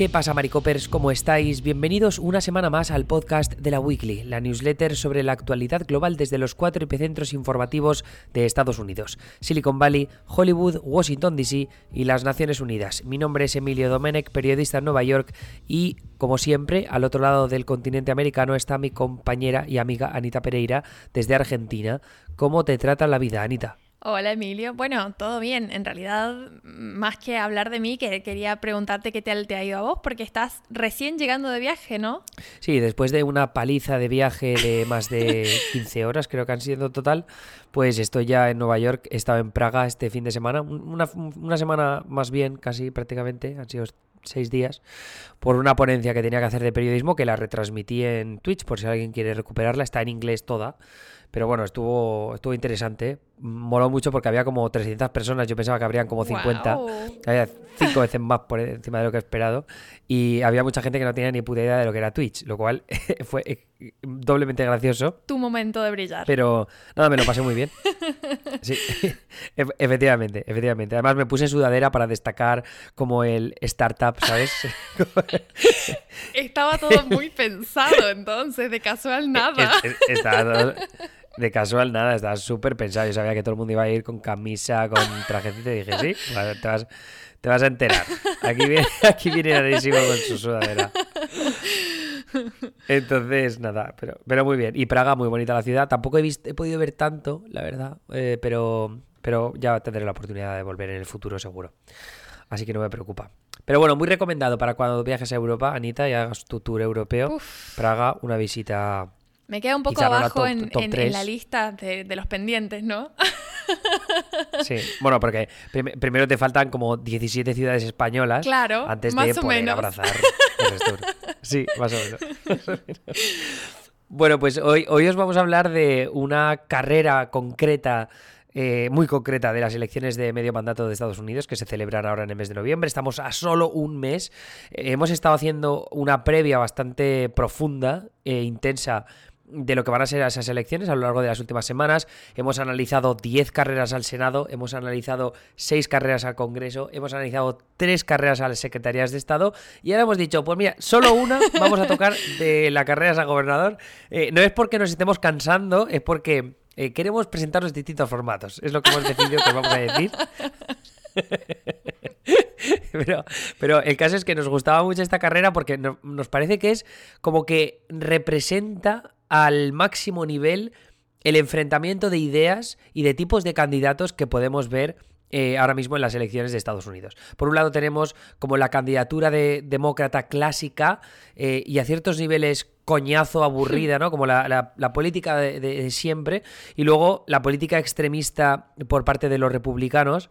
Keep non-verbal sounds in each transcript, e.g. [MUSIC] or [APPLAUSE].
¿Qué pasa, Maricopers? ¿Cómo estáis? Bienvenidos una semana más al podcast de la Weekly, la newsletter sobre la actualidad global desde los cuatro epicentros informativos de Estados Unidos: Silicon Valley, Hollywood, Washington DC y las Naciones Unidas. Mi nombre es Emilio Domenech, periodista en Nueva York, y como siempre, al otro lado del continente americano está mi compañera y amiga Anita Pereira desde Argentina. ¿Cómo te trata la vida, Anita? Hola Emilio, bueno, todo bien. En realidad, más que hablar de mí, que quería preguntarte qué tal te ha ido a vos, porque estás recién llegando de viaje, ¿no? Sí, después de una paliza de viaje de más de 15 horas, creo que han sido total, pues estoy ya en Nueva York, he estado en Praga este fin de semana, una, una semana más bien, casi prácticamente, han sido seis días, por una ponencia que tenía que hacer de periodismo, que la retransmití en Twitch, por si alguien quiere recuperarla, está en inglés toda. Pero bueno, estuvo, estuvo interesante. Moló mucho porque había como 300 personas. Yo pensaba que habrían como 50. Había cinco veces más por encima de lo que he esperado. Y había mucha gente que no tenía ni puta idea de lo que era Twitch, lo cual [LAUGHS] fue eh, doblemente gracioso. Tu momento de brillar. Pero nada, me lo pasé muy bien. [LAUGHS] Sí, [LAUGHS] efectivamente, efectivamente. Además me puse sudadera para destacar como el startup, ¿sabes? Estaba todo muy pensado entonces, de casual nada. Estaba todo de casual nada, estaba súper pensado. Yo sabía que todo el mundo iba a ir con camisa, con trajecito y dije, sí, te vas, te vas a enterar. Aquí viene, [LAUGHS] aquí viene con su sudadera. Entonces, nada, pero, pero muy bien. Y Praga, muy bonita la ciudad. Tampoco he, visto, he podido ver tanto, la verdad, eh, pero, pero ya tendré la oportunidad de volver en el futuro seguro. Así que no me preocupa. Pero bueno, muy recomendado para cuando viajes a Europa, Anita, y hagas tu tour europeo. Praga, una visita me queda un poco abajo en, la lista de, los pendientes, ¿no? [LAUGHS] Sí, bueno, porque primero te faltan como 17 ciudades españolas claro, antes de poder abrazar el. Sí, más o menos. Bueno, pues hoy, hoy os vamos a hablar de una carrera concreta eh, muy concreta de las elecciones de medio mandato de Estados Unidos que se celebran ahora en el mes de noviembre. Estamos a solo un mes. Eh, hemos estado haciendo una previa bastante profunda e intensa de lo que van a ser esas elecciones a lo largo de las últimas semanas. Hemos analizado 10 carreras al Senado, hemos analizado 6 carreras al Congreso, hemos analizado 3 carreras a las Secretarías de Estado y ahora hemos dicho, pues mira, solo una vamos a tocar de la carrera a gobernador. Eh, no es porque nos estemos cansando, es porque eh, queremos presentarnos distintos formatos. Es lo que hemos decidido que vamos a decir. [LAUGHS] pero, pero, el caso es que nos gustaba mucho esta carrera porque nos parece que es como que representa al máximo nivel el enfrentamiento de ideas y de tipos de candidatos que podemos ver eh, ahora mismo en las elecciones de Estados Unidos. Por un lado tenemos como la candidatura de demócrata clásica eh, y a ciertos niveles coñazo, aburrida, ¿no? Como la, política de, siempre. Y luego la política extremista por parte de los republicanos,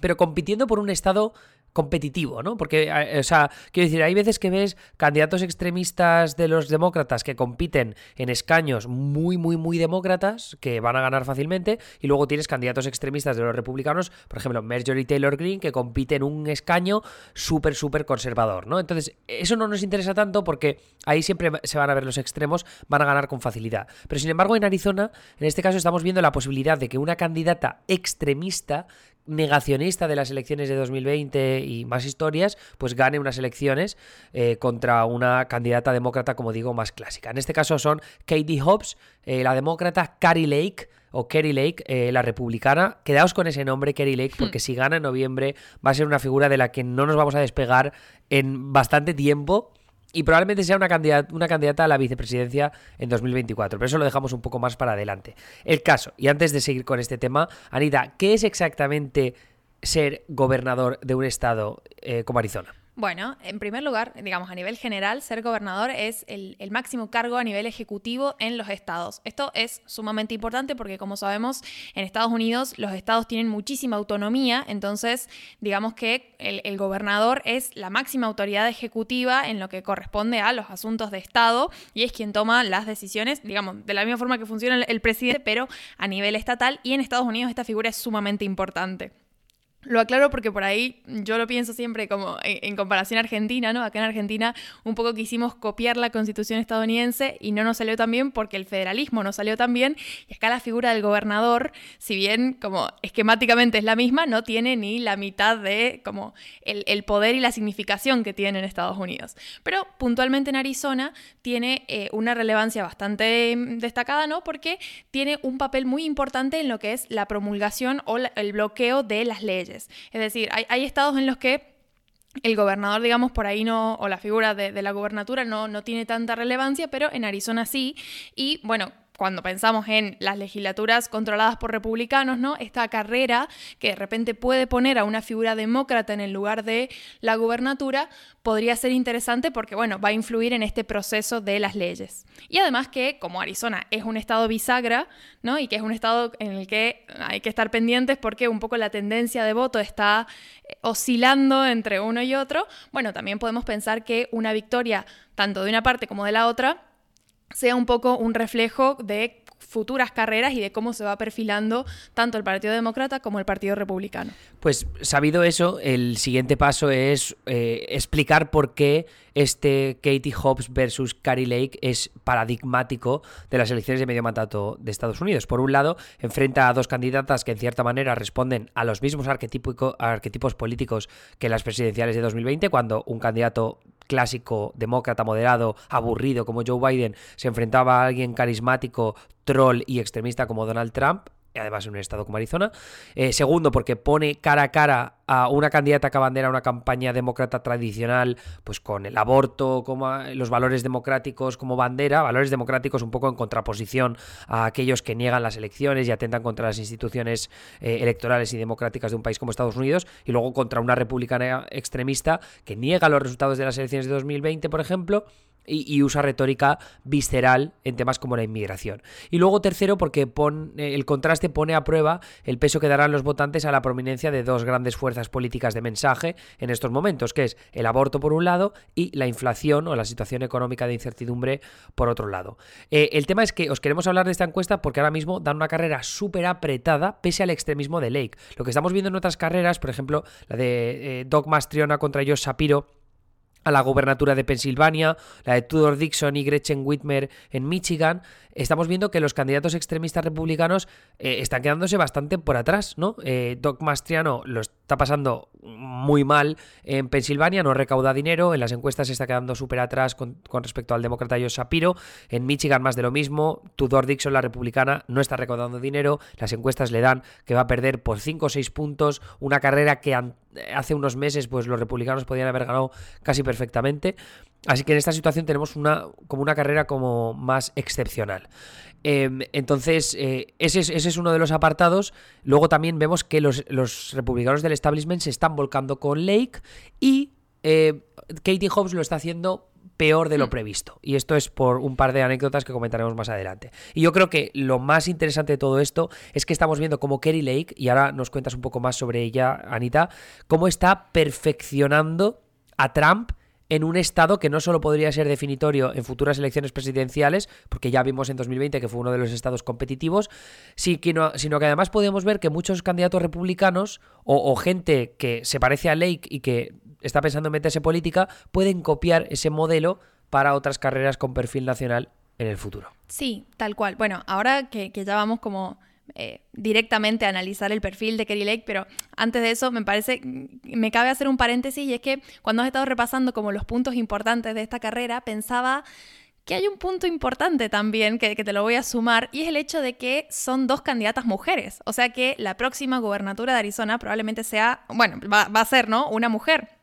pero compitiendo por un estado competitivo, ¿no? Porque, eh, o sea, quiero decir, hay veces que ves candidatos extremistas de los demócratas que compiten en escaños muy, muy, muy demócratas, que van a ganar fácilmente, y luego tienes candidatos extremistas de los republicanos, por ejemplo, Marjorie Taylor Greene, que compite en un escaño súper, súper conservador, ¿no? Entonces, eso no nos interesa tanto porque ahí siempre se van a ver los extremos, van a ganar con facilidad. Pero, sin embargo, en Arizona, en este caso, estamos viendo la posibilidad de que una candidata extremista negacionista de las elecciones de 2020 y más historias, pues gane unas elecciones eh, contra una candidata demócrata, como digo, más clásica. En este caso son Katie Hobbs, eh, la demócrata, Carrie Lake, o Kerry Lake, eh, la republicana. Quedaos con ese nombre, Kerry Lake, porque hmm. si gana en noviembre va a ser una figura de la que no nos vamos a despegar en bastante tiempo y probablemente sea una candidata, una candidata a la vicepresidencia en 2024, pero eso lo dejamos un poco más para adelante. El caso, y antes de seguir con este tema, Anita, ¿qué es exactamente ser gobernador de un estado eh, como Arizona? Bueno, en primer lugar, digamos, a nivel general, ser gobernador es el, máximo cargo a nivel ejecutivo en los estados. Esto es sumamente importante porque, como sabemos, en Estados Unidos los estados tienen muchísima autonomía, entonces, digamos que el, gobernador es la máxima autoridad ejecutiva en lo que corresponde a los asuntos de Estado y es quien toma las decisiones, digamos, de la misma forma que funciona el presidente, pero a nivel estatal y en Estados Unidos esta figura es sumamente importante. Lo aclaro porque por ahí yo lo pienso siempre como en, comparación a Argentina, ¿no? Acá en Argentina un poco quisimos copiar la constitución estadounidense y no nos salió tan bien porque el federalismo no salió tan bien y acá la figura del gobernador, si bien como esquemáticamente es la misma, no tiene ni la mitad de como el, poder y la significación que tiene en Estados Unidos. Pero puntualmente en Arizona tiene eh, una relevancia bastante mm, destacada, ¿no? Porque tiene un papel muy importante en lo que es la promulgación o el bloqueo de las leyes. Es decir, hay, estados en los que el gobernador, digamos, por ahí no, o la figura de, de la gobernatura no, no, tiene tanta relevancia, pero en Arizona sí. Y bueno, cuando pensamos en las legislaturas controladas por republicanos, ¿no? Esta carrera que de repente puede poner a una figura demócrata en el lugar de la gubernatura podría ser interesante porque, bueno, va a influir en este proceso de las leyes. Y además que, como Arizona es un estado bisagra, ¿no? Y que es un estado en el que hay que estar pendientes porque un poco la tendencia de voto está eh, oscilando entre uno y otro, bueno, también podemos pensar que una victoria tanto de una parte como de la otra sea un poco un reflejo de futuras carreras y de cómo se va perfilando tanto el Partido Demócrata como el Partido Republicano. Pues sabido eso, el siguiente paso es eh, explicar por qué este Katie Hobbs versus Carrie Lake es paradigmático de las elecciones de medio mandato de Estados Unidos. Por un lado, enfrenta a dos candidatas que en cierta manera responden a los mismos arquetipos políticos que las presidenciales de 2020, cuando un candidato clásico demócrata moderado, aburrido como Joe Biden, se enfrentaba a alguien carismático, troll y extremista como Donald Trump, además en un estado como Arizona. Eh, segundo, porque pone cara a cara a una candidata que abandera una campaña demócrata tradicional, pues con el aborto, como los valores democráticos como bandera, valores democráticos un poco en contraposición a aquellos que niegan las elecciones y atentan contra las instituciones eh, electorales y democráticas de un país como Estados Unidos, y luego contra una republicana extremista que niega los resultados de las elecciones de 2020, por ejemplo, y, usa retórica visceral en temas como la inmigración. Y luego tercero, porque eh, el contraste pone a prueba el peso que darán los votantes a la prominencia de dos grandes fuerzas políticas de mensaje en estos momentos, que es el aborto por un lado y la inflación o la situación económica de incertidumbre por otro lado. Eh, el tema es que os queremos hablar de esta encuesta porque ahora mismo dan una carrera súper apretada pese al extremismo de Lake. Lo que estamos viendo en otras carreras, por ejemplo, la de eh, Doc contra Josh Shapiro, a la gobernatura de Pensilvania, la de Tudor Dixon y Gretchen Whitmer en Michigan, estamos viendo que los candidatos extremistas republicanos eh, están quedándose bastante por atrás, ¿no? Eh, Doc Mastriano lo está pasando muy mal en Pensilvania, no recauda dinero, en las encuestas está quedando súper atrás con, respecto al demócrata Joe Shapiro, en Michigan más de lo mismo, Tudor Dixon, la republicana, no está recaudando dinero, las encuestas le dan que va a perder por 5 o 6 puntos, una carrera que hace unos meses pues los republicanos podían haber ganado casi perfectamente. Así que en esta situación tenemos una, como una carrera como más excepcional. Em, entonces, eh, ese, es, uno de los apartados. Luego también vemos que los, republicanos del establishment se están volcando con Lake y eh, Katie Hobbs lo está haciendo peor de lo mm. previsto. Y esto es por un par de anécdotas que comentaremos más adelante. Y yo creo que lo más interesante de todo esto es que estamos viendo cómo Kerry Lake, y ahora nos cuentas un poco más sobre ella, Anita, cómo está perfeccionando a Trump en un estado que no solo podría ser definitorio en futuras elecciones presidenciales, porque ya vimos en 2020 que fue uno de los estados competitivos, sino, que además podemos ver que muchos candidatos republicanos o, gente que se parece a Lake y que está pensando en meterse política, pueden copiar ese modelo para otras carreras con perfil nacional en el futuro. Sí, tal cual. Bueno, ahora que ya vamos como eh, directamente analizar el perfil de Kerry Lake, pero antes de eso me parece, me cabe hacer un paréntesis y es que cuando has estado repasando como los puntos importantes de esta carrera, pensaba que hay un punto importante también que, te lo voy a sumar y es el hecho de que son dos candidatas mujeres, o sea que la próxima gubernatura de Arizona probablemente sea, bueno, va, va a ser, ¿no? Una mujer.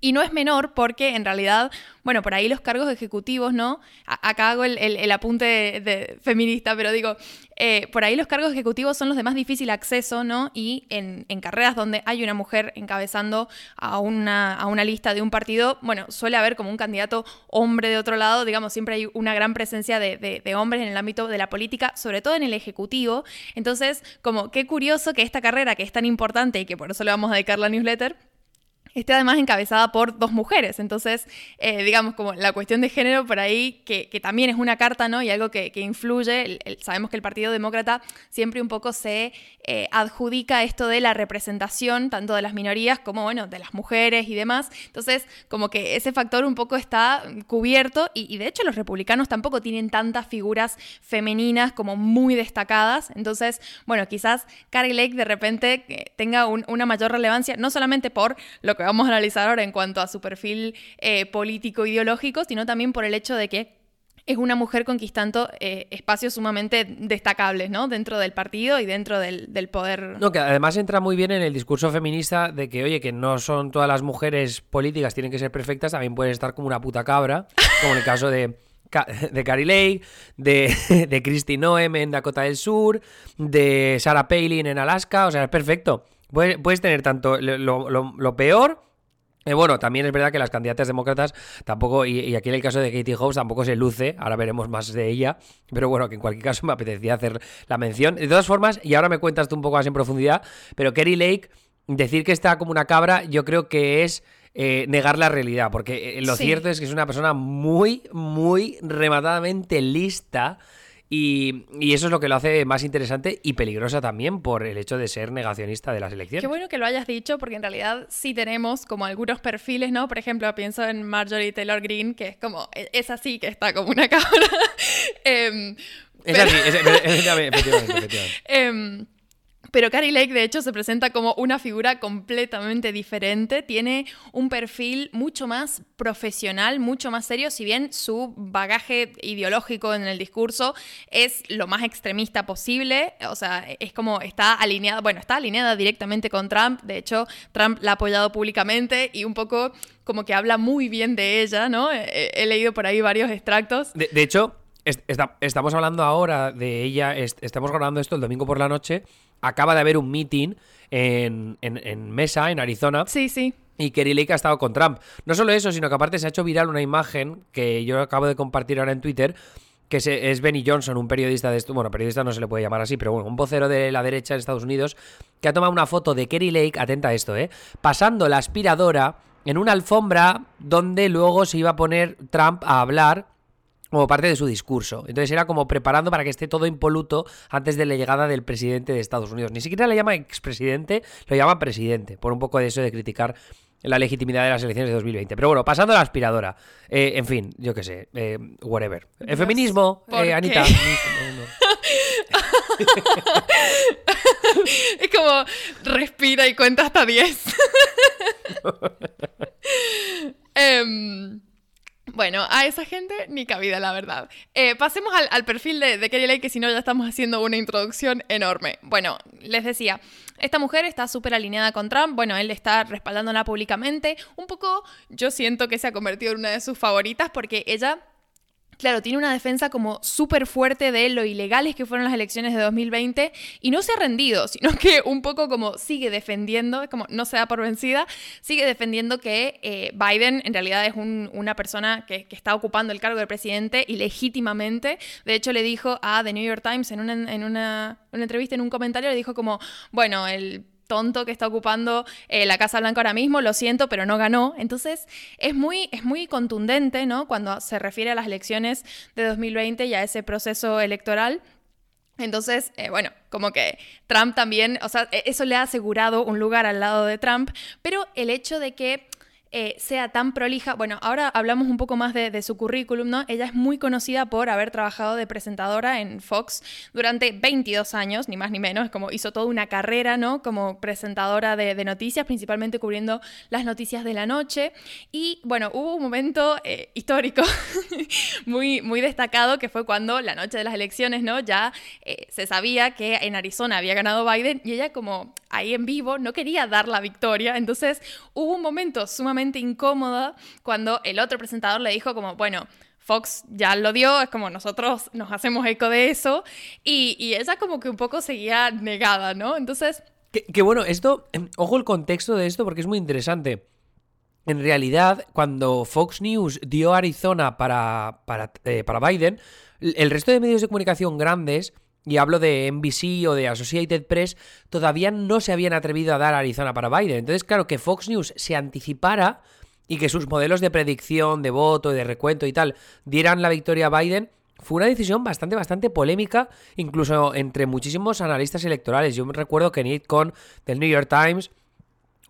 Y no es menor porque en realidad, bueno, por ahí los cargos ejecutivos, ¿no? acá hago el, apunte de, feminista, pero digo, eh, por ahí los cargos ejecutivos son los de más difícil acceso, ¿no? Y en, carreras donde hay una mujer encabezando a una, a una, lista de un partido, bueno, suele haber como un candidato hombre de otro lado, digamos, siempre hay una gran presencia de, de hombres en el ámbito de la política, sobre todo en el ejecutivo. Entonces, como qué curioso que esta carrera que es tan importante y que por eso le vamos a dedicar la newsletter, esté además encabezada por dos mujeres. Entonces, eh, digamos, como la cuestión de género por ahí, que, también es una carta, ¿no? Y algo que, influye. sabemos que el Partido Demócrata siempre un poco se eh, adjudica esto de la representación, tanto de las minorías como, bueno, de las mujeres y demás. Entonces, como que ese factor un poco está cubierto y, de hecho los republicanos tampoco tienen tantas figuras femeninas como muy destacadas. Entonces, bueno, quizás Carrie Lake de repente eh, tenga una mayor relevancia, no solamente por lo que vamos a analizar ahora en cuanto a su perfil eh, político-ideológico, sino también por el hecho de que es una mujer conquistando eh, espacios sumamente destacables, ¿no? Dentro del partido y dentro del, poder. No, que además entra muy bien en el discurso feminista de que, oye, que no son todas las mujeres políticas, tienen que ser perfectas, también pueden estar como una puta cabra, como en el caso de de Carrie Lake, de, de Christy Noem en Dakota del Sur, de Sarah Palin en Alaska, o sea, es perfecto. Puedes, tener tanto lo, peor eh, bueno, también es verdad que las candidatas demócratas tampoco, y, aquí en el caso de Katie Hobbs tampoco se luce, ahora veremos más de ella, pero bueno, que en cualquier caso [LAUGHS] me apetecía hacer la mención. De todas formas, y ahora me cuentas tú un poco más en profundidad, pero Kerry Lake, decir que está como una cabra, yo creo que es eh, negar la realidad, porque eh, lo cierto es que es una persona muy, muy rematadamente lista y, eso es lo que lo hace más interesante y peligrosa también por el hecho de ser negacionista de las elecciones. Qué bueno que lo hayas dicho, porque en realidad sí tenemos como algunos perfiles, ¿no? Por ejemplo, pienso en Marjorie Taylor Greene, que es como, e, es así que está como una [LAUGHS] cabra. Em, es así, efectivamente, efectivamente. [LAUGHS] Em, pero Carrie Lake, de hecho, se presenta como una figura completamente diferente. Tiene un perfil mucho más profesional, mucho más serio, si bien su bagaje ideológico en el discurso es lo más extremista posible. O sea, es como está alineada, bueno, está alineada directamente con Trump. De hecho, Trump la ha apoyado públicamente y un poco como que habla muy bien de ella, ¿no? He, leído por ahí varios extractos. De, hecho, estamos hablando ahora de ella, estamos grabando esto el domingo por la noche acaba de haber un meeting en, Mesa, en Arizona. Sí, sí. Y Kerry Lake ha estado con Trump. No solo eso, sino que aparte se ha hecho viral una imagen que yo acabo de compartir ahora en Twitter, que es Benny Johnson, un periodista de esto, bueno, periodista no se le puede llamar así, pero bueno, un vocero de la derecha en Estados Unidos, que ha tomado una foto de Kerry Lake, atenta a esto, ¿eh? Pasando la aspiradora en una alfombra donde luego se iba a poner Trump a hablar como parte de su discurso. Entonces era como preparando para que esté todo impoluto antes de la llegada del presidente de Estados Unidos. Ni siquiera le llama expresidente, lo llama presidente, por un poco de eso de criticar la legitimidad de las elecciones de 2020. Pero bueno, pasando a la aspiradora. Eh, en fin, yo qué sé, eh, whatever. El feminismo, eh, Anita. [LAUGHS] es como respira y cuenta hasta 10. [LAUGHS] Bueno, a esa gente ni cabida, la verdad. Eh, pasemos al, perfil de, de Lake, que si no ya estamos haciendo una introducción enorme. Bueno, les decía, esta mujer está súper alineada con Trump, bueno, él está respaldándola públicamente. Un poco yo siento que se ha convertido en una de sus favoritas porque ella claro, tiene una defensa como súper fuerte de lo ilegales que fueron las elecciones de 2020 y no se ha rendido, [LAUGHS] sino que un poco como sigue defendiendo, como no se da por vencida, sigue defendiendo que eh, Biden en realidad es una persona que, está ocupando el cargo de presidente y legítimamente. De hecho, le dijo a The New York Times en una, en una entrevista, en un comentario, le dijo como, bueno, el tonto que está ocupando eh, la Casa Blanca ahora mismo, lo siento, pero no ganó. Entonces es muy, es muy contundente, ¿no? Cuando se refiere a las elecciones de 2020 y a ese proceso electoral. Entonces, eh, bueno, como que Trump también, o sea, e-, eso le ha asegurado un lugar al lado de Trump, pero el hecho de que eh, sea tan prolija. Bueno, ahora hablamos un poco más de, su currículum, ¿no? Ella es muy conocida por haber trabajado de presentadora en Fox durante 22 años, ni más ni menos, como hizo toda una carrera, ¿no? Como presentadora de, noticias, principalmente cubriendo las noticias de la noche. Y bueno, hubo un momento eh, histórico [LAUGHS] muy, muy destacado que fue cuando la noche de las elecciones, ¿no? Ya eh, se sabía que en Arizona había ganado Biden y ella como ahí en vivo no quería dar la victoria. Entonces hubo un momento sumamente incómoda cuando el otro presentador le dijo como, bueno, Fox ya lo dio, es como nosotros nos hacemos eco de eso, y, ella como que un poco seguía negada, ¿no? Entonces... Que, bueno, esto, em, ojo el contexto de esto porque es muy interesante. En realidad, cuando Fox News dio Arizona para, para, eh, para Biden, el resto de medios de comunicación grandes y hablo de NBC o de Associated Press, todavía no se habían atrevido a dar Arizona para Biden. Entonces, claro, que Fox News se anticipara y que sus modelos de predicción, de voto, de recuento y tal dieran la victoria a Biden, fue una decisión bastante, bastante polémica, incluso entre muchísimos analistas electorales. Yo me recuerdo que Nick Cohn del New York Times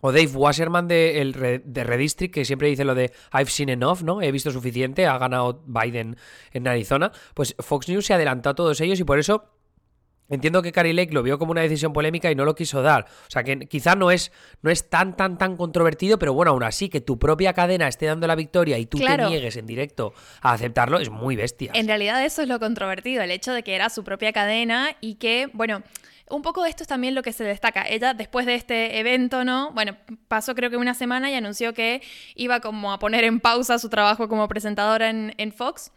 o Dave Wasserman de, el, de Redistrict, que siempre dice lo de I've seen enough, ¿no? He visto suficiente, ha ganado Biden en Arizona. Pues Fox News se adelantó a todos ellos y por eso Entiendo que Carrie Lake lo vio como una decisión polémica y no lo quiso dar. O sea que quizá no es, no es tan, tan, tan controvertido, pero bueno, aún así, que tu propia cadena esté dando la victoria y tú te niegues en directo a aceptarlo es muy bestia. En realidad eso es lo controvertido, el hecho de que era su propia cadena y que, bueno, un poco de esto es también lo que se destaca. Ella, después de este evento, ¿no? Bueno, pasó creo que una semana y anunció que iba como a poner en pausa su trabajo como presentadora en, en Fox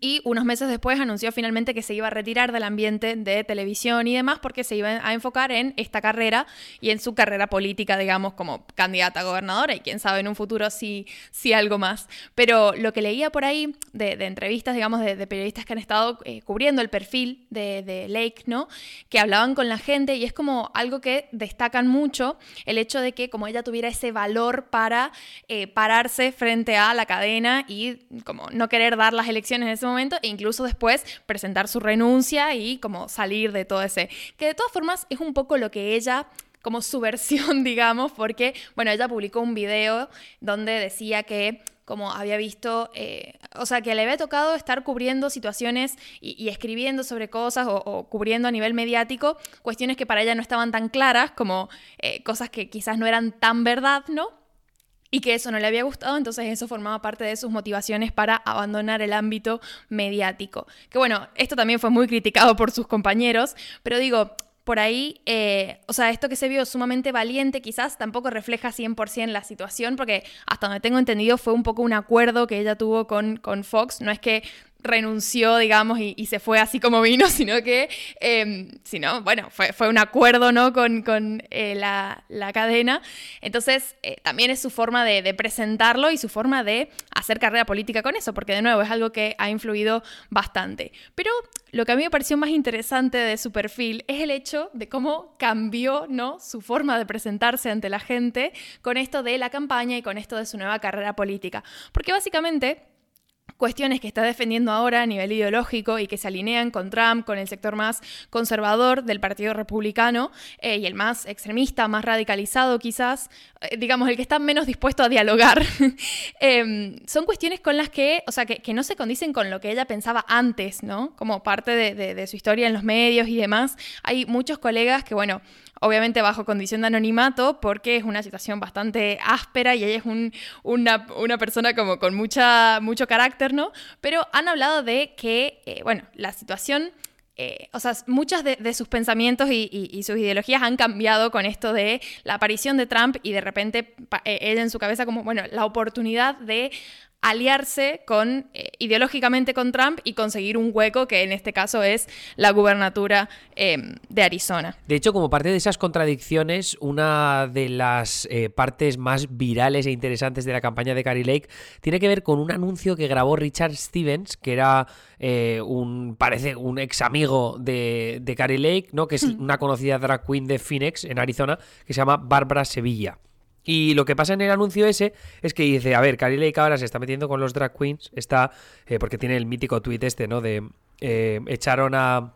y unos meses después anunció finalmente que se iba a retirar del ambiente de televisión y demás porque se iba a enfocar en esta carrera y en su carrera política, digamos, como candidata a gobernadora y quién sabe en un futuro si, si algo más. Pero lo que leía por ahí de, entrevistas, digamos, de, periodistas que han estado eh, cubriendo el perfil de, Lake, ¿no? Que hablaban con la gente y es como algo que destacan mucho el hecho de que como ella tuviera ese valor para eh, pararse frente a la cadena y como no querer dar las elecciones ese momento e incluso después presentar su renuncia y como salir de todo ese. Que de todas formas es un poco lo que ella como su [LAUGHS] versión, digamos, porque, bueno, ella publicó un video donde decía que como había visto, eh, o sea, que le había tocado estar cubriendo situaciones y, escribiendo sobre cosas o, cubriendo a nivel mediático cuestiones que para ella no estaban tan claras, como eh, cosas que quizás no eran tan verdad, ¿no? Y que eso no le había gustado, entonces eso formaba parte de sus motivaciones para abandonar el ámbito mediático. Que bueno, esto también fue muy criticado por sus compañeros, pero digo, por ahí, eh, o sea, esto que se vio sumamente valiente quizás tampoco refleja 100% la situación, porque hasta donde tengo entendido fue un poco un acuerdo que ella tuvo con, con Fox, no es que renunció, digamos, y, se fue así como vino, [LAUGHS] sino que, eh, sino, bueno, fue, fue, un acuerdo, ¿no? Con, con eh, la, la, cadena. Entonces, eh, también es su forma de, de, presentarlo y su forma de hacer carrera política con eso, porque de nuevo es algo que ha influido bastante. Pero lo que a mí me pareció más interesante de su perfil es el hecho de cómo cambió, ¿no? Su forma de presentarse ante la gente con esto de la campaña y con esto de su nueva carrera política. Porque básicamente cuestiones que está defendiendo ahora a nivel ideológico y que se alinean con Trump, con el sector más conservador del Partido Republicano eh, y el más extremista, más radicalizado quizás, eh, digamos, el que está menos dispuesto a dialogar, [LAUGHS] em, son cuestiones con las que, o sea, que, no se condicen con lo que ella pensaba antes, ¿no? Como parte de su historia en los medios y demás. Hay muchos colegas que, bueno, obviamente bajo condición de anonimato, porque es una situación bastante áspera y ella es una, persona como con mucha, mucho carácter, ¿no? Pero han hablado de que, eh, bueno, la situación... Eh, o sea, muchos de, sus pensamientos y, sus ideologías han cambiado con esto de la aparición de Trump y de repente eh, ella en su cabeza como, bueno, la oportunidad de aliarse con, eh, ideológicamente con Trump y conseguir un hueco que en este caso es la gubernatura em, de Arizona. De hecho, como parte de esas contradicciones, una de las eh, partes más virales e interesantes de la campaña de Carrie Lake tiene que ver con un anuncio que grabó Richard Stevens, que era eh, un, parece, un ex amigo de, de Carrie Lake, ¿no? que es [LAUGHS] una conocida drag queen de Phoenix, en Arizona, que se llama Bárbara Sevilla. Y lo que pasa en el anuncio ese es que dice, a ver, Carrie Lake ahora se está metiendo con los drag queens, está, eh, porque tiene el mítico tweet este, ¿no? De eh, echaron a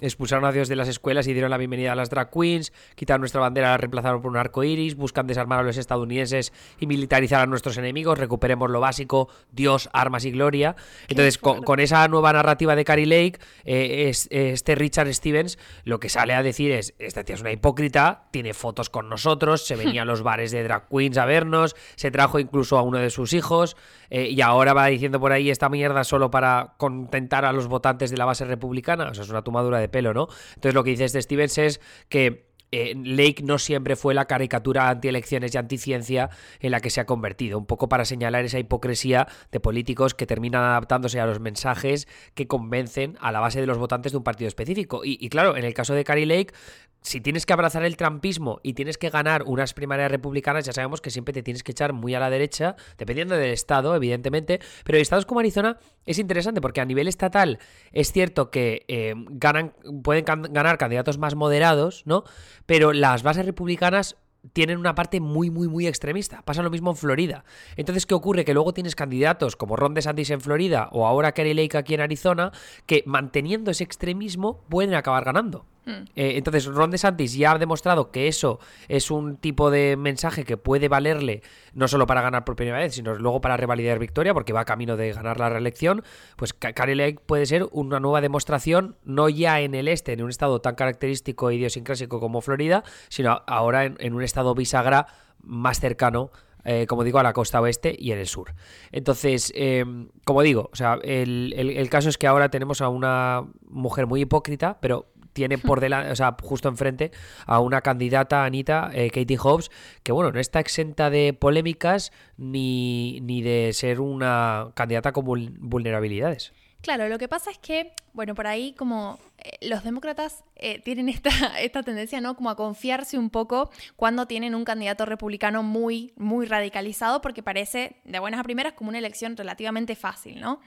Expulsaron a Dios de las escuelas y dieron la bienvenida a las drag queens, quitaron nuestra bandera, la reemplazaron por un arco iris, buscan desarmar a los estadounidenses y militarizar a nuestros enemigos, recuperemos lo básico, Dios, armas y gloria. Entonces, con, esa nueva narrativa de Carrie Lake, eh, este Richard Stevens lo que sale a decir es, esta tía es una hipócrita, tiene fotos con nosotros, se venía a los bares de drag queens a vernos, se trajo incluso a uno de sus hijos, eh, y ahora va diciendo por ahí esta mierda solo para contentar a los votantes de la base republicana. O sea, es una tomadura de pelo, ¿no? Entonces lo que dice este Stevens es que eh, Lake no siempre fue la caricatura antielecciones y anticiencia en la que se ha convertido, un poco para señalar esa hipocresía de políticos que terminan adaptándose a los mensajes que convencen a la base de los votantes de un partido específico. Y, y claro, en el caso de Carrie Lake, si tienes que abrazar el trampismo y tienes que ganar unas primarias republicanas, ya sabemos que siempre te tienes que echar muy a la derecha, dependiendo del estado, evidentemente. Pero estados como Arizona es interesante porque a nivel estatal es cierto que eh, ganan, pueden ganar candidatos más moderados, ¿no? Pero las bases republicanas tienen una parte muy, muy, muy extremista. Pasa lo mismo en Florida. Entonces, ¿qué ocurre? Que luego tienes candidatos como Ron DeSantis en Florida o ahora Kerry Lake aquí en Arizona, que manteniendo ese extremismo pueden acabar ganando. Hmm. Eh, entonces, Ron DeSantis ya ha demostrado que eso es un tipo de mensaje que puede valerle no solo para ganar por primera vez, sino luego para revalidar victoria, porque va camino de ganar la reelección. Pues Kerry Lake puede ser una nueva demostración, no ya en el este, en un estado tan característico e idiosincrásico como Florida, sino ahora en, un estado bisagra más cercano eh, como digo, a la costa oeste y en el sur. Entonces, eh, como digo, o sea, el, caso es que ahora tenemos a una mujer muy hipócrita, pero tiene por [LAUGHS] delante, o sea, justo enfrente a una candidata, Anita, eh, Katie Hobbs, que bueno, no está exenta de polémicas ni, ni de ser una candidata con vulnerabilidades. Claro, lo que pasa es que, bueno, por ahí como eh, los demócratas eh, tienen esta, [LAUGHS] esta tendencia, ¿no? Como a confiarse un poco cuando tienen un candidato republicano muy, muy radicalizado, porque parece, de buenas a primeras, como una elección relativamente fácil, ¿no?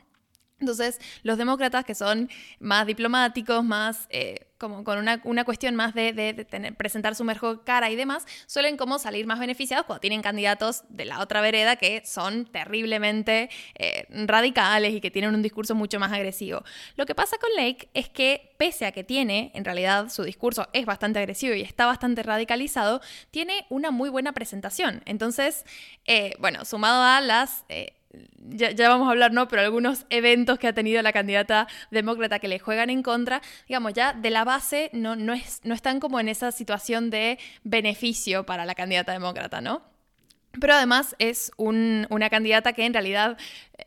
Entonces, los demócratas que son más diplomáticos, más eh, como con una, cuestión más de, presentar su mejor cara y demás, suelen como salir más beneficiados cuando tienen candidatos de la otra vereda que son terriblemente eh, radicales y que tienen un discurso mucho más agresivo. Lo que pasa con Lake es que, pese a que tiene, en realidad su discurso es bastante agresivo y está bastante radicalizado, tiene una muy buena presentación. Entonces, eh, bueno, sumado a las ya, vamos a hablar, ¿no? Pero algunos eventos que ha tenido la candidata demócrata que le juegan en contra, digamos, ya de la base no, no, es, no están como en esa situación de beneficio para la candidata demócrata, ¿no? Pero además es una candidata que en realidad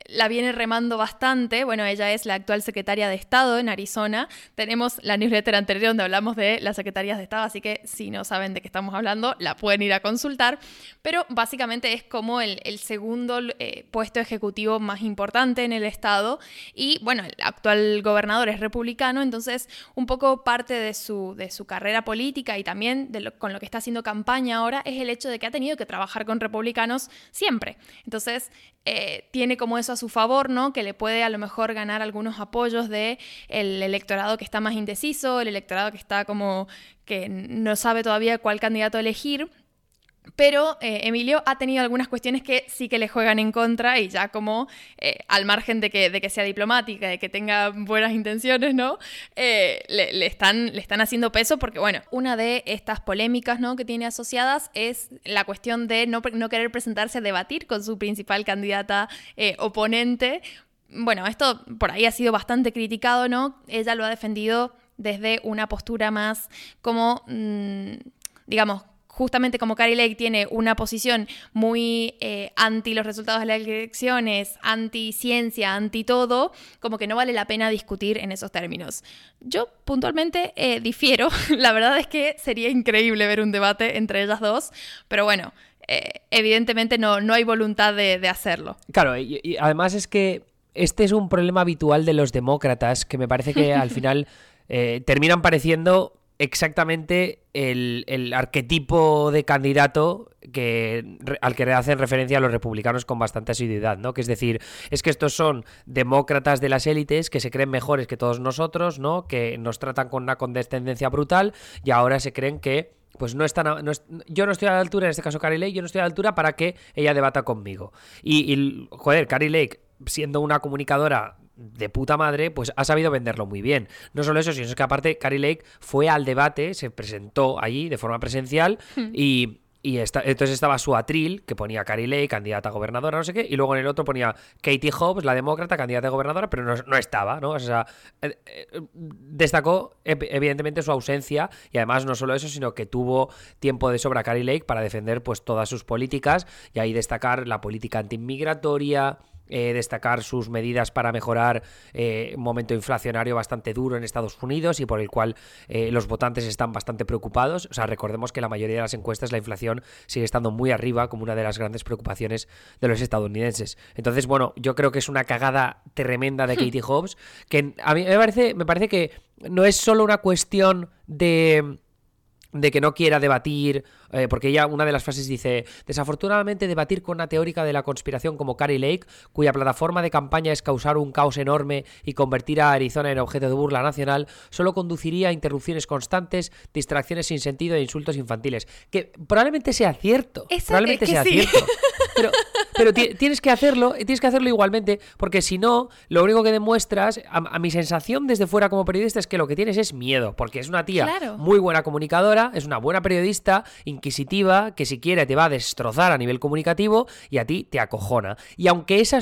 la viene remando bastante. Bueno, ella es la actual secretaria de Estado en Arizona. Tenemos la newsletter anterior donde hablamos de las secretarías de Estado, así que si no saben de qué estamos hablando, la pueden ir a consultar. Pero básicamente es como el, segundo eh, puesto ejecutivo más importante en el Estado. Y bueno, el actual gobernador es republicano, entonces un poco parte de su, de su carrera política y también de con lo que está haciendo campaña ahora es el hecho de que ha tenido que trabajar con republicanos siempre. Entonces, eh, tiene como eso a su favor, ¿no? Que le puede a lo mejor ganar algunos apoyos del el electorado que está más indeciso, el electorado que está como que no sabe todavía cuál candidato elegir. Pero eh, Emilio ha tenido algunas cuestiones que sí que le juegan en contra y ya como eh, al margen de que, sea diplomática, de que tenga buenas intenciones, ¿no? Eh, le, están, le están haciendo peso porque, bueno, una de estas polémicas ¿no? que tiene asociadas es la cuestión de no, no querer presentarse a debatir con su principal candidata oponente. Bueno, esto por ahí ha sido bastante criticado, ¿no? Ella lo ha defendido desde una postura más como, mm, digamos, justamente como Carrie Lake tiene una posición muy eh, anti los resultados de las elecciones, anti ciencia, anti todo, como que no vale la pena discutir en esos términos. Yo puntualmente eh, difiero, [LAUGHS] la verdad es que sería increíble ver un debate entre ellas dos, pero bueno, eh, evidentemente no, no hay voluntad de, hacerlo. Claro, y además es que este es un problema habitual de los demócratas, que me parece que al [LAUGHS] final terminan pareciendo exactamente el, arquetipo de candidato que, al que hacen referencia los republicanos con bastante asiduidad, ¿no? Que es decir, es que estos son demócratas de las élites que se creen mejores que todos nosotros, ¿no? Que nos tratan con una condescendencia brutal y ahora se creen que pues no están yo no estoy a la altura, en este caso Carrie Lake, yo no estoy a la altura para que ella debata conmigo. Y, y joder, Carrie Lake, siendo una comunicadora de puta madre, pues ha sabido venderlo muy bien. No solo eso, sino que aparte Carrie Lake fue al debate, se presentó allí de forma presencial hmm. y, y entonces estaba su atril, que ponía Carrie Lake, candidata a gobernadora, no sé qué, y luego en el otro ponía Katie Hobbs, la demócrata, candidata a gobernadora, pero no, estaba, ¿no? O sea, eh, eh, destacó evidentemente su ausencia y además no solo eso, sino que tuvo tiempo de sobra Carrie Lake para defender pues todas sus políticas y ahí destacar la política antiinmigratoria, eh, destacar sus medidas para mejorar eh, un momento inflacionario bastante duro en Estados Unidos y por el cual eh, los votantes están bastante preocupados. O sea, recordemos que la mayoría de las encuestas la inflación sigue estando muy arriba como una de las grandes preocupaciones de los estadounidenses. Entonces, bueno, yo creo que es una cagada tremenda de [LAUGHS] Katie Hobbs, que a mí me parece, me parece que no es solo una cuestión de de que no quiera debatir, eh, porque ella una de las frases dice, desafortunadamente debatir con una teórica de la conspiración como Carrie Lake, cuya plataforma de campaña es causar un caos enorme y convertir a Arizona en objeto de burla nacional, solo conduciría a interrupciones constantes, distracciones sin sentido e insultos infantiles. Que probablemente sea cierto, probablemente sea cierto. Pero, [LAUGHS] pero tienes que hacerlo, tienes que hacerlo igualmente, porque si no, lo único que demuestras, a, mi sensación desde fuera como periodista es que lo que tienes es miedo, porque es una tía muy buena comunicadora, es una buena periodista, inquisitiva, que si quiere te va a destrozar a nivel comunicativo y a ti te acojona. Y aunque esa,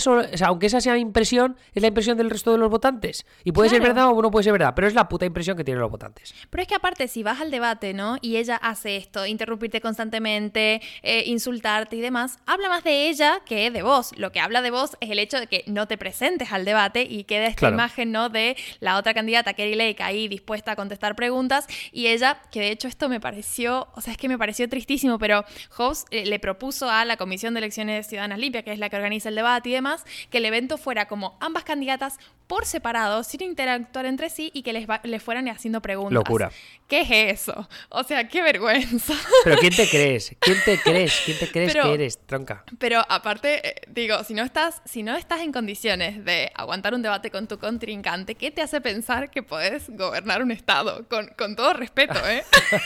aunque esa sea mi impresión, es la impresión del resto de los votantes. Y puede ser verdad o no puede ser verdad, pero es la puta impresión que tienen los votantes. Pero es que aparte, si vas al debate, ¿no? Y ella hace esto, interrumpirte constantemente, eh, insultarte y demás, habla más de ella que de vos. Lo que habla de vos es el hecho de que no te presentes al debate y queda esta imagen, ¿no? De la otra candidata, Kerry Lake, ahí dispuesta a contestar preguntas y ella, que de hecho esto me pareció, o sea, es que me pareció tristísimo, pero Hobbs eh, le propuso a la Comisión de Elecciones Ciudadanas Limpias, que es la que organiza el debate y demás, que el evento fuera como ambas candidatas por separado, sin interactuar entre sí y que les, les fueran haciendo preguntas. Locura. ¿Qué es eso? O sea, qué vergüenza. Pero ¿quién te [LAUGHS] crees? ¿Quién te crees? ¿Quién te crees que eres, tronca? Pero aparte, eh, digo, si no, estás, si no estás en condiciones de aguantar un debate con tu contrincante, ¿qué te hace pensar que puedes gobernar un estado? Con, con todo respeto, ¿eh?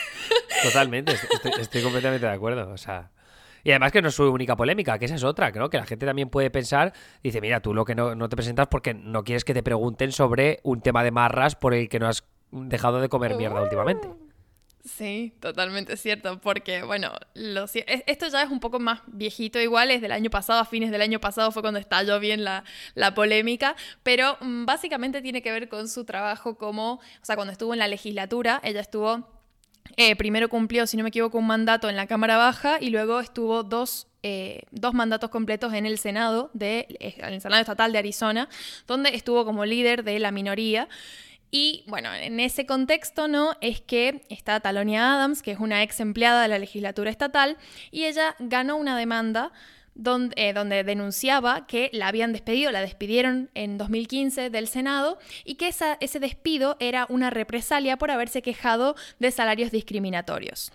[LAUGHS] Totalmente, estoy, completamente de acuerdo. O sea, y además que no es su única polémica, que esa es otra, ¿no? Que la gente también puede pensar, dice, mira, tú lo que no, no, te presentas porque no quieres que te pregunten sobre un tema de marras por el que no has dejado de comer mierda últimamente. Sí, totalmente cierto, porque bueno, esto ya es un poco más viejito igual, es del año pasado, a fines del año pasado fue cuando estalló bien la, la polémica, pero mm, básicamente tiene que ver con su trabajo como, o sea, cuando estuvo en la legislatura, ella estuvo eh, primero cumplió, si no me equivoco, un mandato en la Cámara Baja y luego estuvo dos, eh, dos mandatos completos en el Senado, de, eh, el Senado Estatal de Arizona, donde estuvo como líder de la minoría. Y bueno, en ese contexto, ¿no? Es que está Talonia Adams, que es una ex empleada de la legislatura estatal, y ella ganó una demanda donde, donde, denunciaba que la habían despedido, la despidieron en 2015 del Senado y que ese despido era una represalia por haberse quejado de salarios discriminatorios.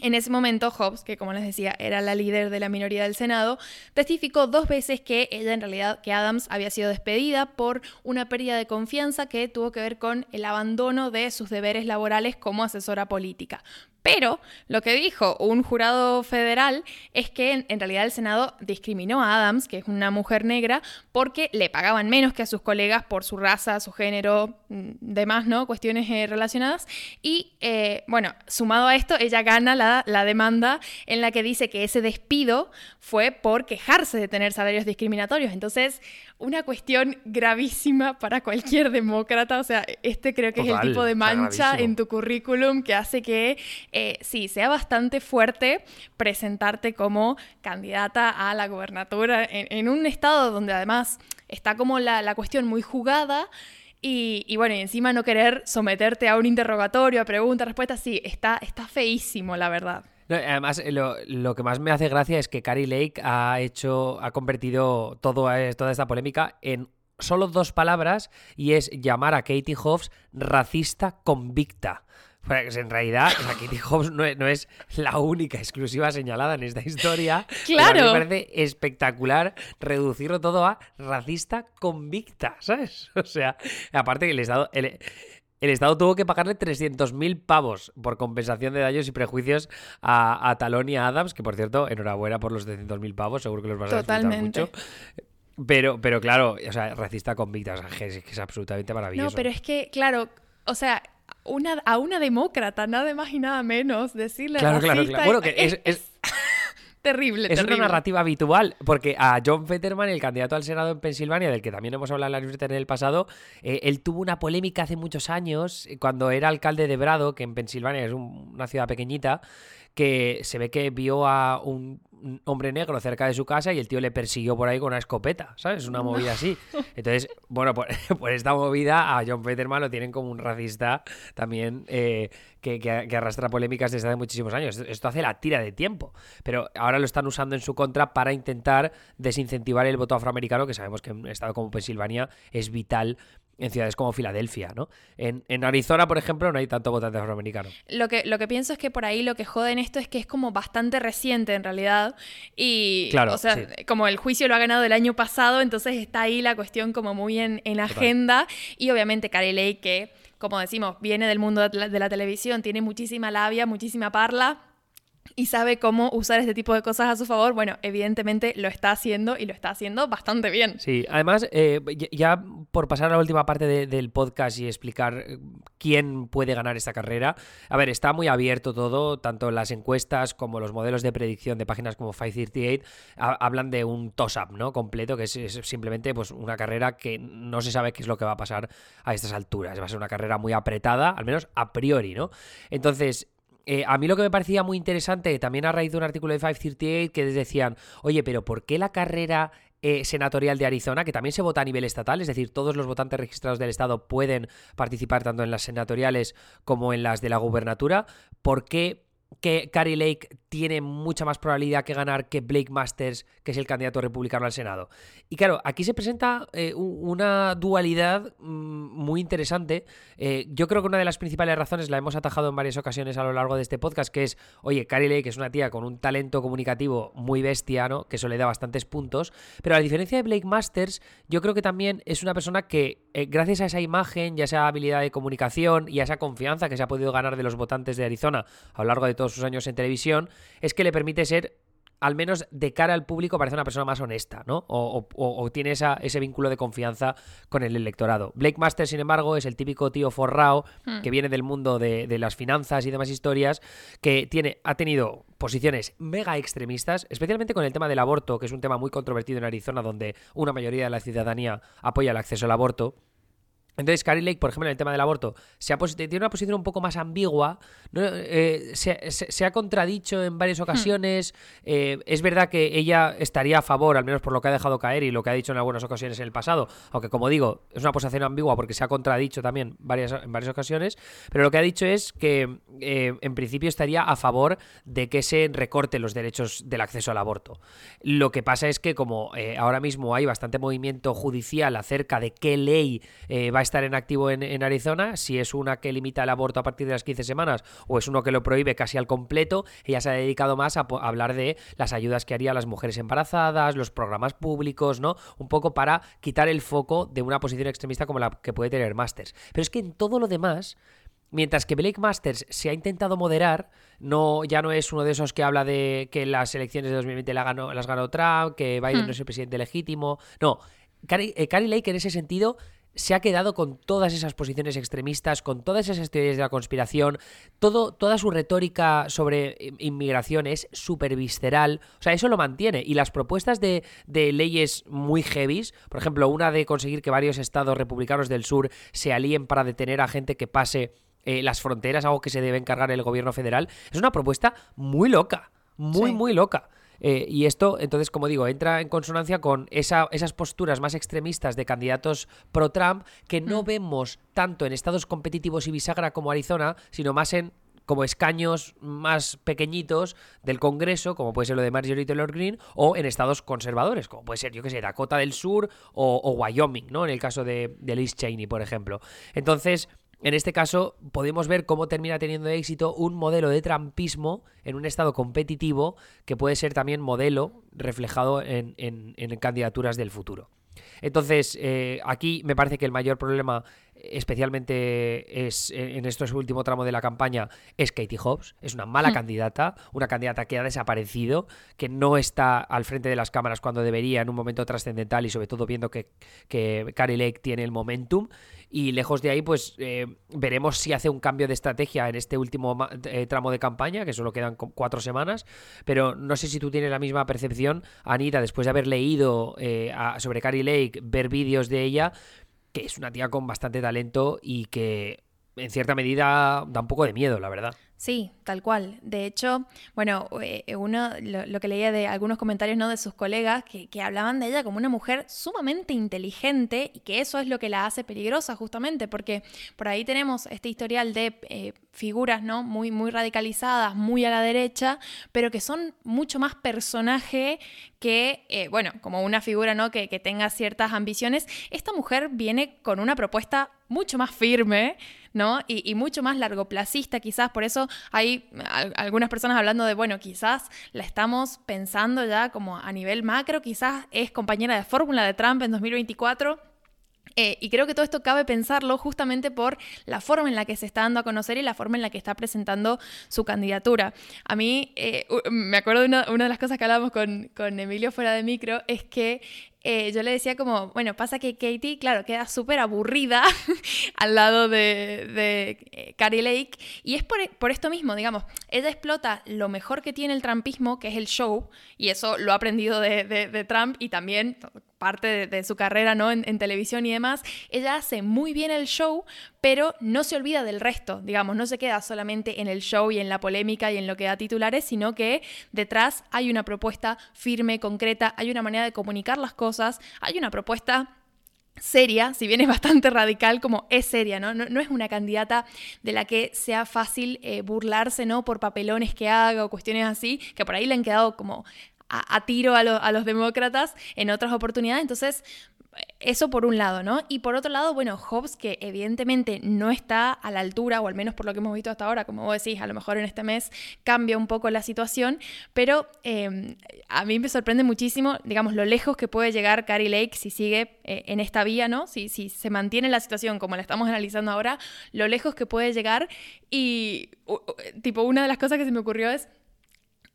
En ese momento, Hobbes, que como les decía era la líder de la minoría del Senado, testificó dos veces que ella en realidad, que Adams había sido despedida por una pérdida de confianza que tuvo que ver con el abandono de sus deberes laborales como asesora política. Pero lo que dijo un jurado federal es que en, realidad el Senado discriminó a Adams, que es una mujer negra, porque le pagaban menos que a sus colegas por su raza, su género, mm, demás, ¿no? Cuestiones eh, relacionadas. Y eh, bueno, sumado a esto, ella gana la, la demanda en la que dice que ese despido fue por quejarse de tener salarios discriminatorios. Entonces, una cuestión gravísima para cualquier demócrata. O sea, este creo que es el tipo de mancha en tu currículum que hace que, eh, sí, sea bastante fuerte presentarte como candidata a la gobernatura en, un estado donde además está como la, cuestión muy jugada. Y, y, bueno, y encima no querer someterte a un interrogatorio, a preguntas, respuestas, sí, está, está feísimo, la verdad además, lo, que más me hace gracia es que Carrie Lake ha hecho, ha convertido todo, toda esta polémica en solo dos palabras y es llamar a Katie Hobbs racista convicta. Pues en realidad, Katie Hobbs no es, la única exclusiva señalada en esta historia. Claro. me parece espectacular reducirlo todo a racista convicta, ¿sabes? [LAUGHS] O sea, aparte que les dado... El, el Estado tuvo que pagarle 300.000 pavos por compensación de daños y prejuicios a, a Talón y a Adams, que por cierto, enhorabuena por los 300.000 pavos, seguro que los vas a disfrutar mucho. Pero, pero claro, o sea, racista convicta, o sea, que es, absolutamente maravilloso. No, pero es que, claro, o sea, una, a una demócrata, nada más y nada menos, decirle claro, Claro, claro, Bueno, que es Terrible, es una narrativa habitual, porque a John Fetterman, el candidato al Senado en Pensilvania, del que también hemos hablado en la newsletter en el pasado, eh, él tuvo una polémica hace muchos años, eh, cuando era alcalde de Brado, que en Pensilvania es una ciudad pequeñita, que se ve que vio a un hombre negro cerca de su casa y el tío le persiguió por ahí con una escopeta, ¿sabes? Una movida así. [LAUGHS] Entonces, bueno, por, [LAUGHS] esta movida a John Peterman lo tienen como un racista también eh, que, que, arrastra polémicas desde hace muchísimos años. Esto hace la tira de tiempo, pero ahora lo están usando en su contra para intentar desincentivar el voto afroamericano, que sabemos que en un estado como Pensilvania es vital en ciudades como Filadelfia, ¿no? En, Arizona, por ejemplo, no hay tanto votante afroamericano. Lo que, lo que pienso es que por ahí lo que jode en esto es que es como bastante reciente en realidad. Y, claro, o sea, como el juicio lo ha ganado el año pasado, entonces está ahí la cuestión como muy en, en agenda. Y obviamente Carrie Lake, que, como decimos, viene del mundo de la televisión, tiene muchísima labia, muchísima parla y sabe cómo usar este tipo de cosas a su favor, bueno, evidentemente lo está haciendo y lo está haciendo bastante bien. Sí, además, eh, ya por pasar a la última parte del podcast y explicar eh, quién puede ganar esta carrera, a ver, está muy abierto todo, tanto las encuestas como los modelos de predicción de páginas como 538 hablan de un toss-up, ¿no? Completo, que es, es, simplemente pues, una carrera que no se sabe qué es lo que va a pasar a estas alturas. Va a ser una carrera muy apretada, al menos a priori, ¿no? Entonces, eh, a mí lo que me parecía muy interesante, también a raíz de un artículo de 538, que decían, oye, pero ¿por qué la carrera eh, senatorial de Arizona, que también se vota a nivel estatal, es decir, todos los votantes registrados del estado pueden participar tanto en las senatoriales como en las de la gubernatura, ¿por qué que Carrie Lake tiene mucha más probabilidad que ganar que Blake Masters, que es el candidato republicano al Senado. Y claro, aquí se presenta eh, una dualidad mm, muy interesante. Eh, yo creo que una de las principales razones la hemos atajado en varias ocasiones a lo largo de este podcast, que es, oye, Carrie Lake es una tía con un talento comunicativo muy bestia, ¿no? Que eso le da bastantes puntos. Pero a diferencia de Blake Masters, yo creo que también es una persona que, eh, gracias a esa imagen y a esa habilidad de comunicación y a esa confianza que se ha podido ganar de los votantes de Arizona a lo largo de todos sus años en televisión, es que le permite ser al menos de cara al público parece una persona más honesta, ¿no? O, tiene ese vínculo de confianza con el electorado. Blake Master, sin embargo, es el típico tío forrao hmm. que viene del mundo de, de, las finanzas y demás historias, que tiene, ha tenido posiciones mega extremistas, especialmente con el tema del aborto, que es un tema muy controvertido en Arizona, donde una mayoría de la ciudadanía apoya el acceso al aborto. Entonces, Carrie Lake, por ejemplo, en el tema del aborto, se tiene una posición un poco más ambigua, eh, se, ha contradicho en varias hmm. ocasiones. Eh, es verdad que ella estaría a favor, al menos por lo que ha dejado caer y lo que ha dicho en algunas ocasiones en el pasado, aunque como digo, es una posición ambigua porque se ha contradicho también varias, en varias ocasiones, pero lo que ha dicho es que eh, en principio estaría a favor de que se recorten los derechos del acceso al aborto. Lo que pasa es que como ahora mismo hay bastante movimiento judicial acerca de qué ley va a estar en activo en, Arizona, si es una que limita el aborto a partir de las 15 semanas o es uno que lo prohíbe casi al completo, ella se ha dedicado más a, hablar de las ayudas que haría a las mujeres embarazadas, los programas públicos, ¿no? Un poco para quitar el foco de una posición extremista como la que puede tener Masters. Pero es que en todo lo demás, Mientras que Blake Masters se ha intentado moderar, no, ya no es uno de esos que habla de que las elecciones de 2020 las ganó, las ganó Trump, que Biden hmm. no es el presidente legítimo. No, Carrie, eh, Carrie Lake en ese sentido se ha quedado con todas esas posiciones extremistas, con todas esas teorías de la conspiración, todo, toda su retórica sobre inmigración es súper visceral, o sea, eso lo mantiene. Y las propuestas de, leyes muy heavies, por ejemplo, una de conseguir que varios estados republicanos del sur se alíen para detener a gente que pase eh, las fronteras, algo que se debe encargar el gobierno federal, es una propuesta muy loca, muy, muy loca. Eh, y esto, entonces, como digo, entra en consonancia con esas posturas más extremistas de candidatos pro-Trump que no mm. vemos tanto en estados competitivos y bisagra como Arizona, sino más en como escaños más pequeñitos del Congreso, como puede ser lo de Marjorie Taylor Greene, o en estados conservadores, como puede ser, yo que sé, Dakota del Sur o, Wyoming, ¿no? En el caso de, de Liz Cheney, por ejemplo. Entonces, en este caso, podemos ver cómo termina teniendo éxito un modelo de trampismo en un estado competitivo que puede ser también modelo reflejado en, candidaturas del futuro. Entonces, eh, aquí me parece que el mayor problema especialmente es en este último tramo de la campaña, es Katie Hobbs. Es una mala hmm. candidata, una candidata que ha desaparecido, que no está al frente de las cámaras cuando debería en un momento trascendental y sobre todo viendo que, que Carrie Lake tiene el momentum. Y lejos de ahí, pues eh, veremos si hace un cambio de estrategia en este último eh, tramo de campaña, que solo quedan cuatro semanas. Pero no sé si tú tienes la misma percepción, Anita, después de haber leído eh, sobre Carrie Lake, ver vídeos de ella que es una tía con bastante talento y que en cierta medida da un poco de miedo, la verdad. Sí, tal cual. De hecho, bueno, eh, uno lo, que leía de algunos comentarios ¿no? de sus colegas que, hablaban de ella como una mujer sumamente inteligente y que eso es lo que la hace peligrosa justamente, porque por ahí tenemos este historial de eh, figuras ¿no? muy, muy radicalizadas, muy a la derecha, pero que son mucho más personaje que, eh, bueno, como una figura ¿no? que, que tenga ciertas ambiciones. Esta mujer viene con una propuesta mucho más firme, Y, mucho más largoplacista quizás, por eso hay algunas personas hablando de, bueno, quizás la estamos pensando ya como a nivel macro, quizás es compañera de fórmula de Trump en 2024. Eh, y creo que todo esto cabe pensarlo justamente por la forma en la que se está dando a conocer y la forma en la que está presentando su candidatura. A mí, eh, me acuerdo de una, una, de las cosas que hablábamos con, con Emilio fuera de micro, es que eh, yo le decía como, bueno, pasa que Katie, claro, queda súper aburrida [LAUGHS] al lado de, de eh, Carrie Lake. Y es por, por, esto mismo, digamos, ella explota lo mejor que tiene el trumpismo, que es el show, y eso lo ha aprendido de, de, Trump y también parte de, su carrera ¿no? En, televisión y demás, ella hace muy bien el show, pero no se olvida del resto, digamos, no se queda solamente en el show y en la polémica y en lo que da titulares, sino que detrás hay una propuesta firme, concreta, hay una manera de comunicar las cosas, hay una propuesta seria, si bien es bastante radical, como es seria, ¿no? No, es una candidata de la que sea fácil eh, burlarse, ¿no? Por papelones que haga o cuestiones así, que por ahí le han quedado como a, tiro a, a, los demócratas en otras oportunidades. Entonces, eso por un lado, ¿no? Y por otro lado, bueno, Hobbes, que evidentemente no está a la altura, o al menos por lo que hemos visto hasta ahora, como vos decís, a lo mejor en este mes cambia un poco la situación, pero em, a mí me sorprende muchísimo, digamos, lo lejos que puede llegar Carrie Lake si sigue eh, en esta vía, ¿no? Si, si se mantiene la situación como la estamos analizando ahora, lo lejos que puede llegar. Y, tipo, una de las cosas que se me ocurrió es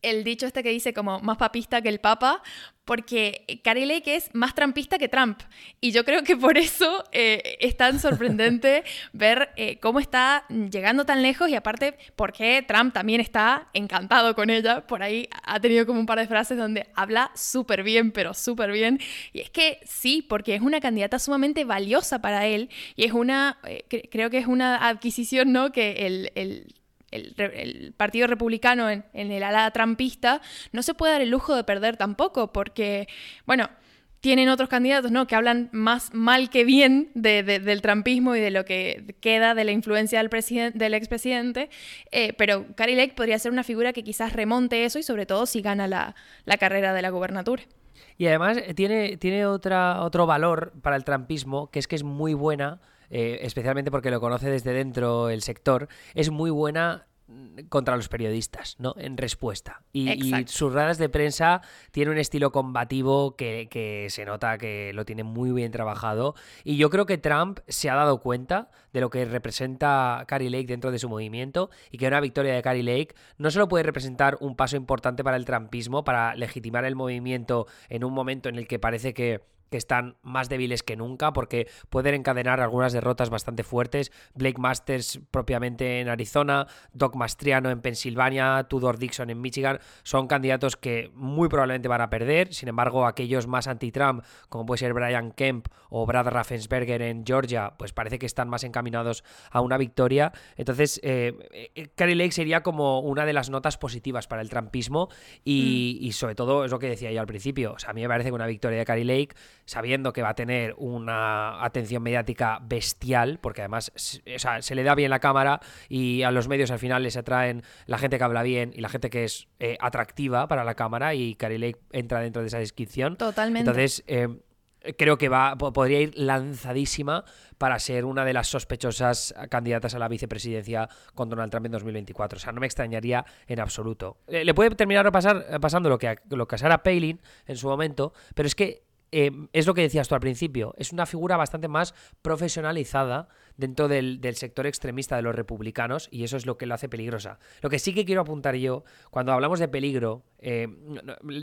el dicho este que dice como más papista que el papa, porque Carrie Lake es más trampista que Trump. Y yo creo que por eso eh, es tan sorprendente [LAUGHS] ver eh, cómo está llegando tan lejos y aparte porque Trump también está encantado con ella. Por ahí ha tenido como un par de frases donde habla súper bien, pero súper bien. Y es que sí, porque es una candidata sumamente valiosa para él y es una, eh, creo que es una adquisición, ¿no? Que el, el el, Partido Republicano en, el ala trampista, no se puede dar el lujo de perder tampoco, porque, bueno, tienen otros candidatos ¿no? que hablan más mal que bien del trampismo y de lo que queda de la influencia del, del expresidente, eh, pero Carrie Lake podría ser una figura que quizás remonte eso y sobre todo si gana la, carrera de la gubernatura. Y además eh, tiene, tiene otra, otro valor para el trampismo, que es que es muy buena eh, especialmente porque lo conoce desde dentro el sector, es muy buena contra los periodistas, ¿no? En respuesta. Y, sus ruedas de prensa tiene un estilo combativo que, se nota que lo tiene muy bien trabajado. Y yo creo que Trump se ha dado cuenta de lo que representa Carrie Lake dentro de su movimiento y que una victoria de Carrie Lake no solo puede representar un paso importante para el trumpismo, para legitimar el movimiento en un momento en el que parece que que están más débiles que nunca porque pueden encadenar algunas derrotas bastante fuertes. Blake Masters propiamente en Arizona, Doc Mastriano en Pensilvania, Tudor Dixon en Michigan, son candidatos que muy probablemente van a perder. Sin embargo, aquellos más anti-Trump, como puede ser Brian Kemp o Brad Raffensperger en Georgia, pues parece que están más encaminados a una victoria. Entonces, eh, eh Lake sería como una de las notas positivas para el trumpismo y, mm. y, sobre todo es lo que decía yo al principio. O sea, a mí me parece que una victoria de Carrie Lake sabiendo que va a tener una atención mediática bestial, porque además se le da bien la cámara y a los medios al final les atraen la gente que habla bien y la gente que es eh, atractiva para la cámara y Carrie Lake entra dentro de esa descripción. Totalmente. Entonces, eh, creo que va podría ir lanzadísima para ser una de las sospechosas candidatas a la vicepresidencia con Donald Trump en 2024. O sea, no me extrañaría en absoluto. Eh, le puede terminar pasando lo que, lo que a Sarah Palin en su momento, pero es que Em, es lo que decías tú al principio, es una figura bastante más profesionalizada dentro del, sector extremista de los republicanos y eso es lo que lo hace peligrosa. Lo que sí que quiero apuntar yo, cuando hablamos de peligro, eh,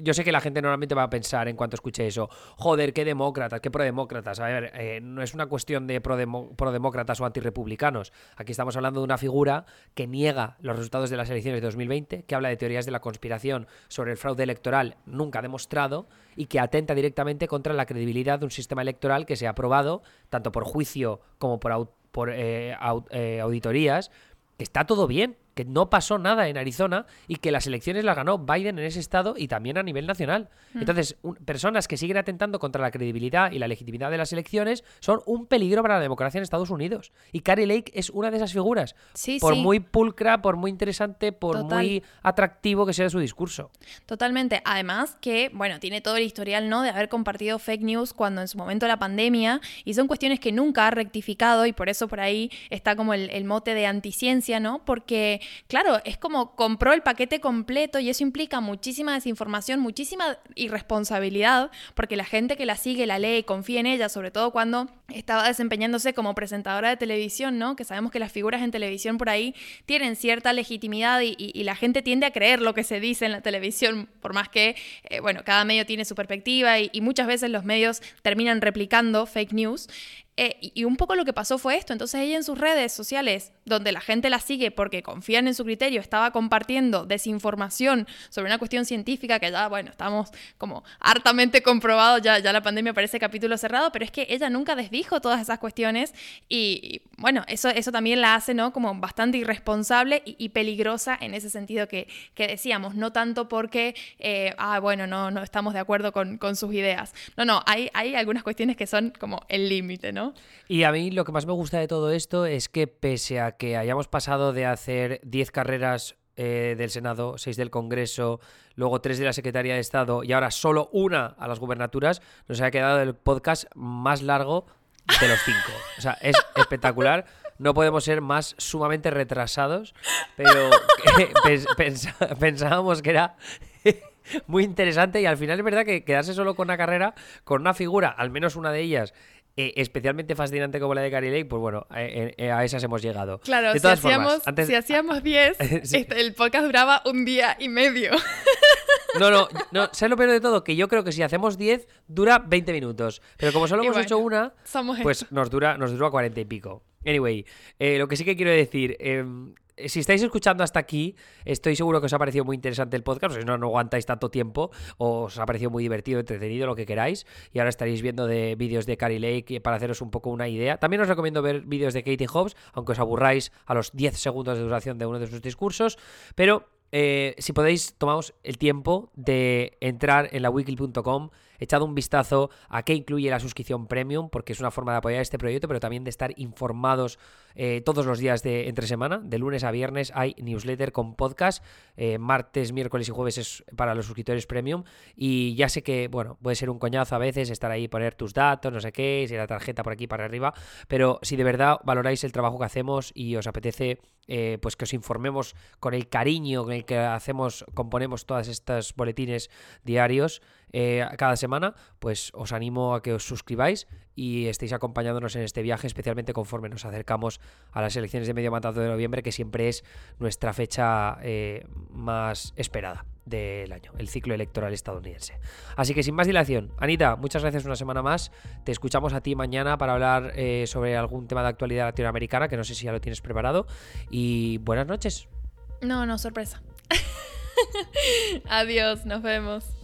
yo sé que la gente normalmente va a pensar en cuanto escuche eso, joder, qué demócratas, qué prodemócratas. A ver, eh, no es una cuestión de prodemócratas o antirrepublicanos. Aquí estamos hablando de una figura que niega los resultados de las elecciones de 2020, que habla de teorías de la conspiración sobre el fraude electoral nunca demostrado y que atenta directamente contra la credibilidad de un sistema electoral que se ha aprobado tanto por juicio como por, por eh, auditorías, que está todo bien que no pasó nada en Arizona y que las elecciones las ganó Biden en ese estado y también a nivel nacional. Mm. Entonces, un- personas que siguen atentando contra la credibilidad y la legitimidad de las elecciones son un peligro para la democracia en Estados Unidos. Y Carrie Lake es una de esas figuras. Sí, por sí. muy pulcra, por muy interesante, por Total. muy atractivo que sea su discurso. Totalmente. Además que, bueno, tiene todo el historial, ¿no? De haber compartido fake news cuando en su momento la pandemia y son cuestiones que nunca ha rectificado y por eso por ahí está como el, el mote de anticiencia, ¿no? Porque, claro, es como compró el paquete completo y eso implica muchísima desinformación, muchísima irresponsabilidad, porque la gente que la sigue, la lee, confía en ella, sobre todo cuando estaba desempeñándose como presentadora de televisión, ¿no? Que sabemos que las figuras en televisión por ahí tienen cierta legitimidad y, y- y la gente tiende a creer lo que se dice en la televisión, por más que, eh, bueno, cada medio tiene su perspectiva y, y muchas veces los medios terminan replicando fake news. Eh, y, un poco lo que pasó fue esto. Entonces ella en sus redes sociales, donde la gente la sigue porque confían en su criterio, estaba compartiendo desinformación sobre una cuestión científica que ya, bueno, estamos como hartamente comprobados, ya, ya la pandemia parece capítulo cerrado, pero es que ella nunca desdijo todas esas cuestiones y, bueno, eso, eso también la hace, ¿no? Como bastante irresponsable y, y peligrosa en ese sentido que, que decíamos, no tanto porque, eh, ah, bueno, no, no estamos de acuerdo con, con sus ideas. No, no, hay, hay algunas cuestiones que son como el límite, ¿no? Y a mí lo que más me gusta de todo esto es que pese a que hayamos pasado de hacer 10 carreras eh, del Senado, 6 del Congreso, luego 3 de la Secretaría de Estado y ahora solo una a las gubernaturas, nos ha quedado el podcast más largo de los 5. O sea, es espectacular. No podemos ser más sumamente retrasados, pero [LAUGHS] pens- pensábamos que era [LAUGHS] muy interesante y al final es verdad que quedarse solo con una carrera, con una figura, al menos una de ellas, eh, especialmente fascinante como la de Gary Lake, pues bueno, eh, eh, a esas hemos llegado. Claro, de si hacíamos, formas, antes... si hacíamos 10, [LAUGHS] Sí. este, el podcast duraba un día y medio. No, no, no, ¿sabes lo peor de todo? Que yo creo que si hacemos 10, dura 20 minutos. Pero como solo Y hemos bueno, hecho una, pues nos dura, nos dura 40 y pico. Anyway, eh, lo que sí que quiero decir, eh, si estáis escuchando hasta aquí, estoy seguro que os ha parecido muy interesante el podcast, o si no, no aguantáis tanto tiempo, o os ha parecido muy divertido, entretenido, lo que queráis, y ahora estaréis viendo de vídeos de Carrie Lake para haceros un poco una idea. También os recomiendo ver vídeos de Katie Hobbs, aunque os aburráis a los 10 segundos de duración de uno de sus discursos, pero eh, si podéis, tomaos el tiempo de entrar en la wiki.com, echad un vistazo a qué incluye la suscripción premium, porque es una forma de apoyar este proyecto, pero también de estar informados eh, todos los días de entre semana. De lunes a viernes hay newsletter con podcast, eh, martes, miércoles y jueves es para los suscriptores premium. Y ya sé que, bueno, puede ser un coñazo a veces estar ahí, poner tus datos, no sé qué, si la tarjeta por aquí para arriba, pero si de verdad valoráis el trabajo que hacemos y os apetece eh, pues que os informemos con el cariño con el que hacemos, componemos todas estas boletines diarios eh, cada semana, pues os animo a que os suscribáis y estéis acompañándonos en este viaje, especialmente conforme nos acercamos a las elecciones de medio mandato de noviembre, que siempre es nuestra fecha eh, más esperada del año, el ciclo electoral estadounidense. Así que sin más dilación, Anita, muchas gracias una semana más. Te escuchamos a ti mañana para hablar eh, sobre algún tema de actualidad latinoamericana, que no sé si ya lo tienes preparado. Y buenas noches. No, no, sorpresa. [LAUGHS] Adiós, nos vemos.